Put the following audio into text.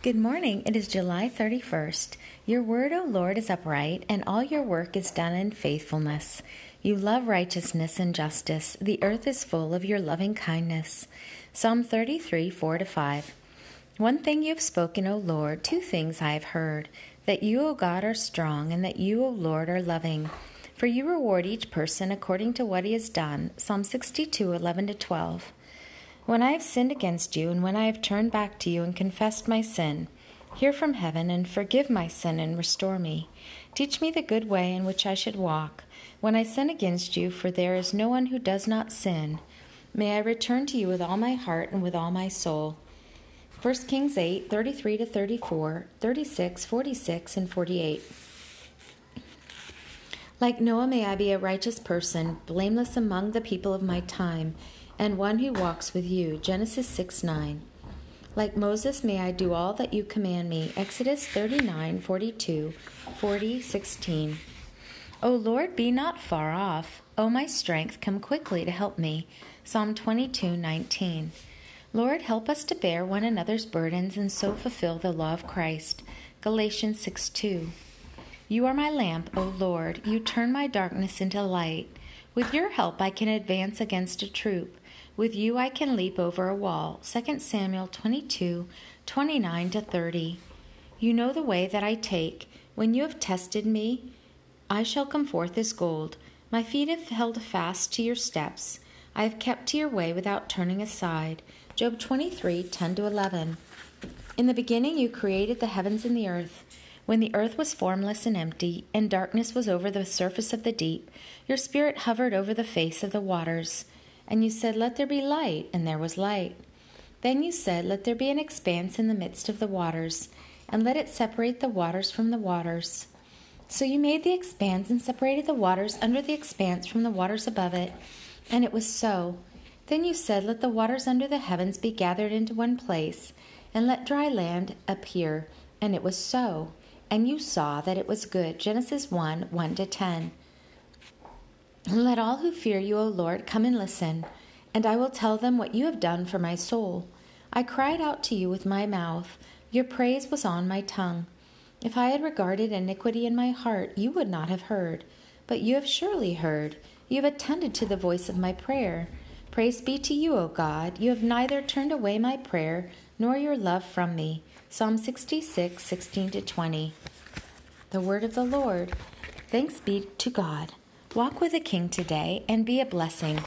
Good morning. It is July 31st. Your word, O Lord, is upright, and all your work is done in faithfulness. You love righteousness and justice. The earth is full of your loving kindness. Psalm 33, 4 to 5. One thing you have spoken, O Lord, two things I have heard that you, O God, are strong, and that you, O Lord, are loving. For you reward each person according to what he has done. Psalm 62, 11 to 12. When I have sinned against you, and when I have turned back to you and confessed my sin, hear from heaven and forgive my sin and restore me. Teach me the good way in which I should walk. When I sin against you, for there is no one who does not sin, may I return to you with all my heart and with all my soul. 1 Kings 8, 33 to 34, 36, 46, and 48. Like Noah, may I be a righteous person, blameless among the people of my time and one who walks with you. Genesis 6 9. Like Moses, may I do all that you command me. Exodus 39 42, 40, 16. O Lord, be not far off. O my strength, come quickly to help me. Psalm 22 19. Lord, help us to bear one another's burdens and so fulfill the law of Christ. Galatians 6 2. You are my lamp, O Lord. You turn my darkness into light. With your help, I can advance against a troop. With you I can leap over a wall. 2 Samuel 22 29 to 30. You know the way that I take. When you have tested me, I shall come forth as gold. My feet have held fast to your steps. I have kept to your way without turning aside. Job 23 10 to 11. In the beginning, you created the heavens and the earth. When the earth was formless and empty, and darkness was over the surface of the deep, your spirit hovered over the face of the waters. And you said, Let there be light, and there was light. Then you said, Let there be an expanse in the midst of the waters, and let it separate the waters from the waters. So you made the expanse and separated the waters under the expanse from the waters above it. And it was so. Then you said, Let the waters under the heavens be gathered into one place, and let dry land appear. And it was so. And you saw that it was good. Genesis 1 1 to 10. Let all who fear you, O Lord, come and listen, and I will tell them what you have done for my soul. I cried out to you with my mouth, your praise was on my tongue. If I had regarded iniquity in my heart, you would not have heard. But you have surely heard. You have attended to the voice of my prayer. Praise be to you, O God. You have neither turned away my prayer nor your love from me. Psalm 66, 16 to 20. The word of the Lord. Thanks be to God. Walk with the King today and be a blessing.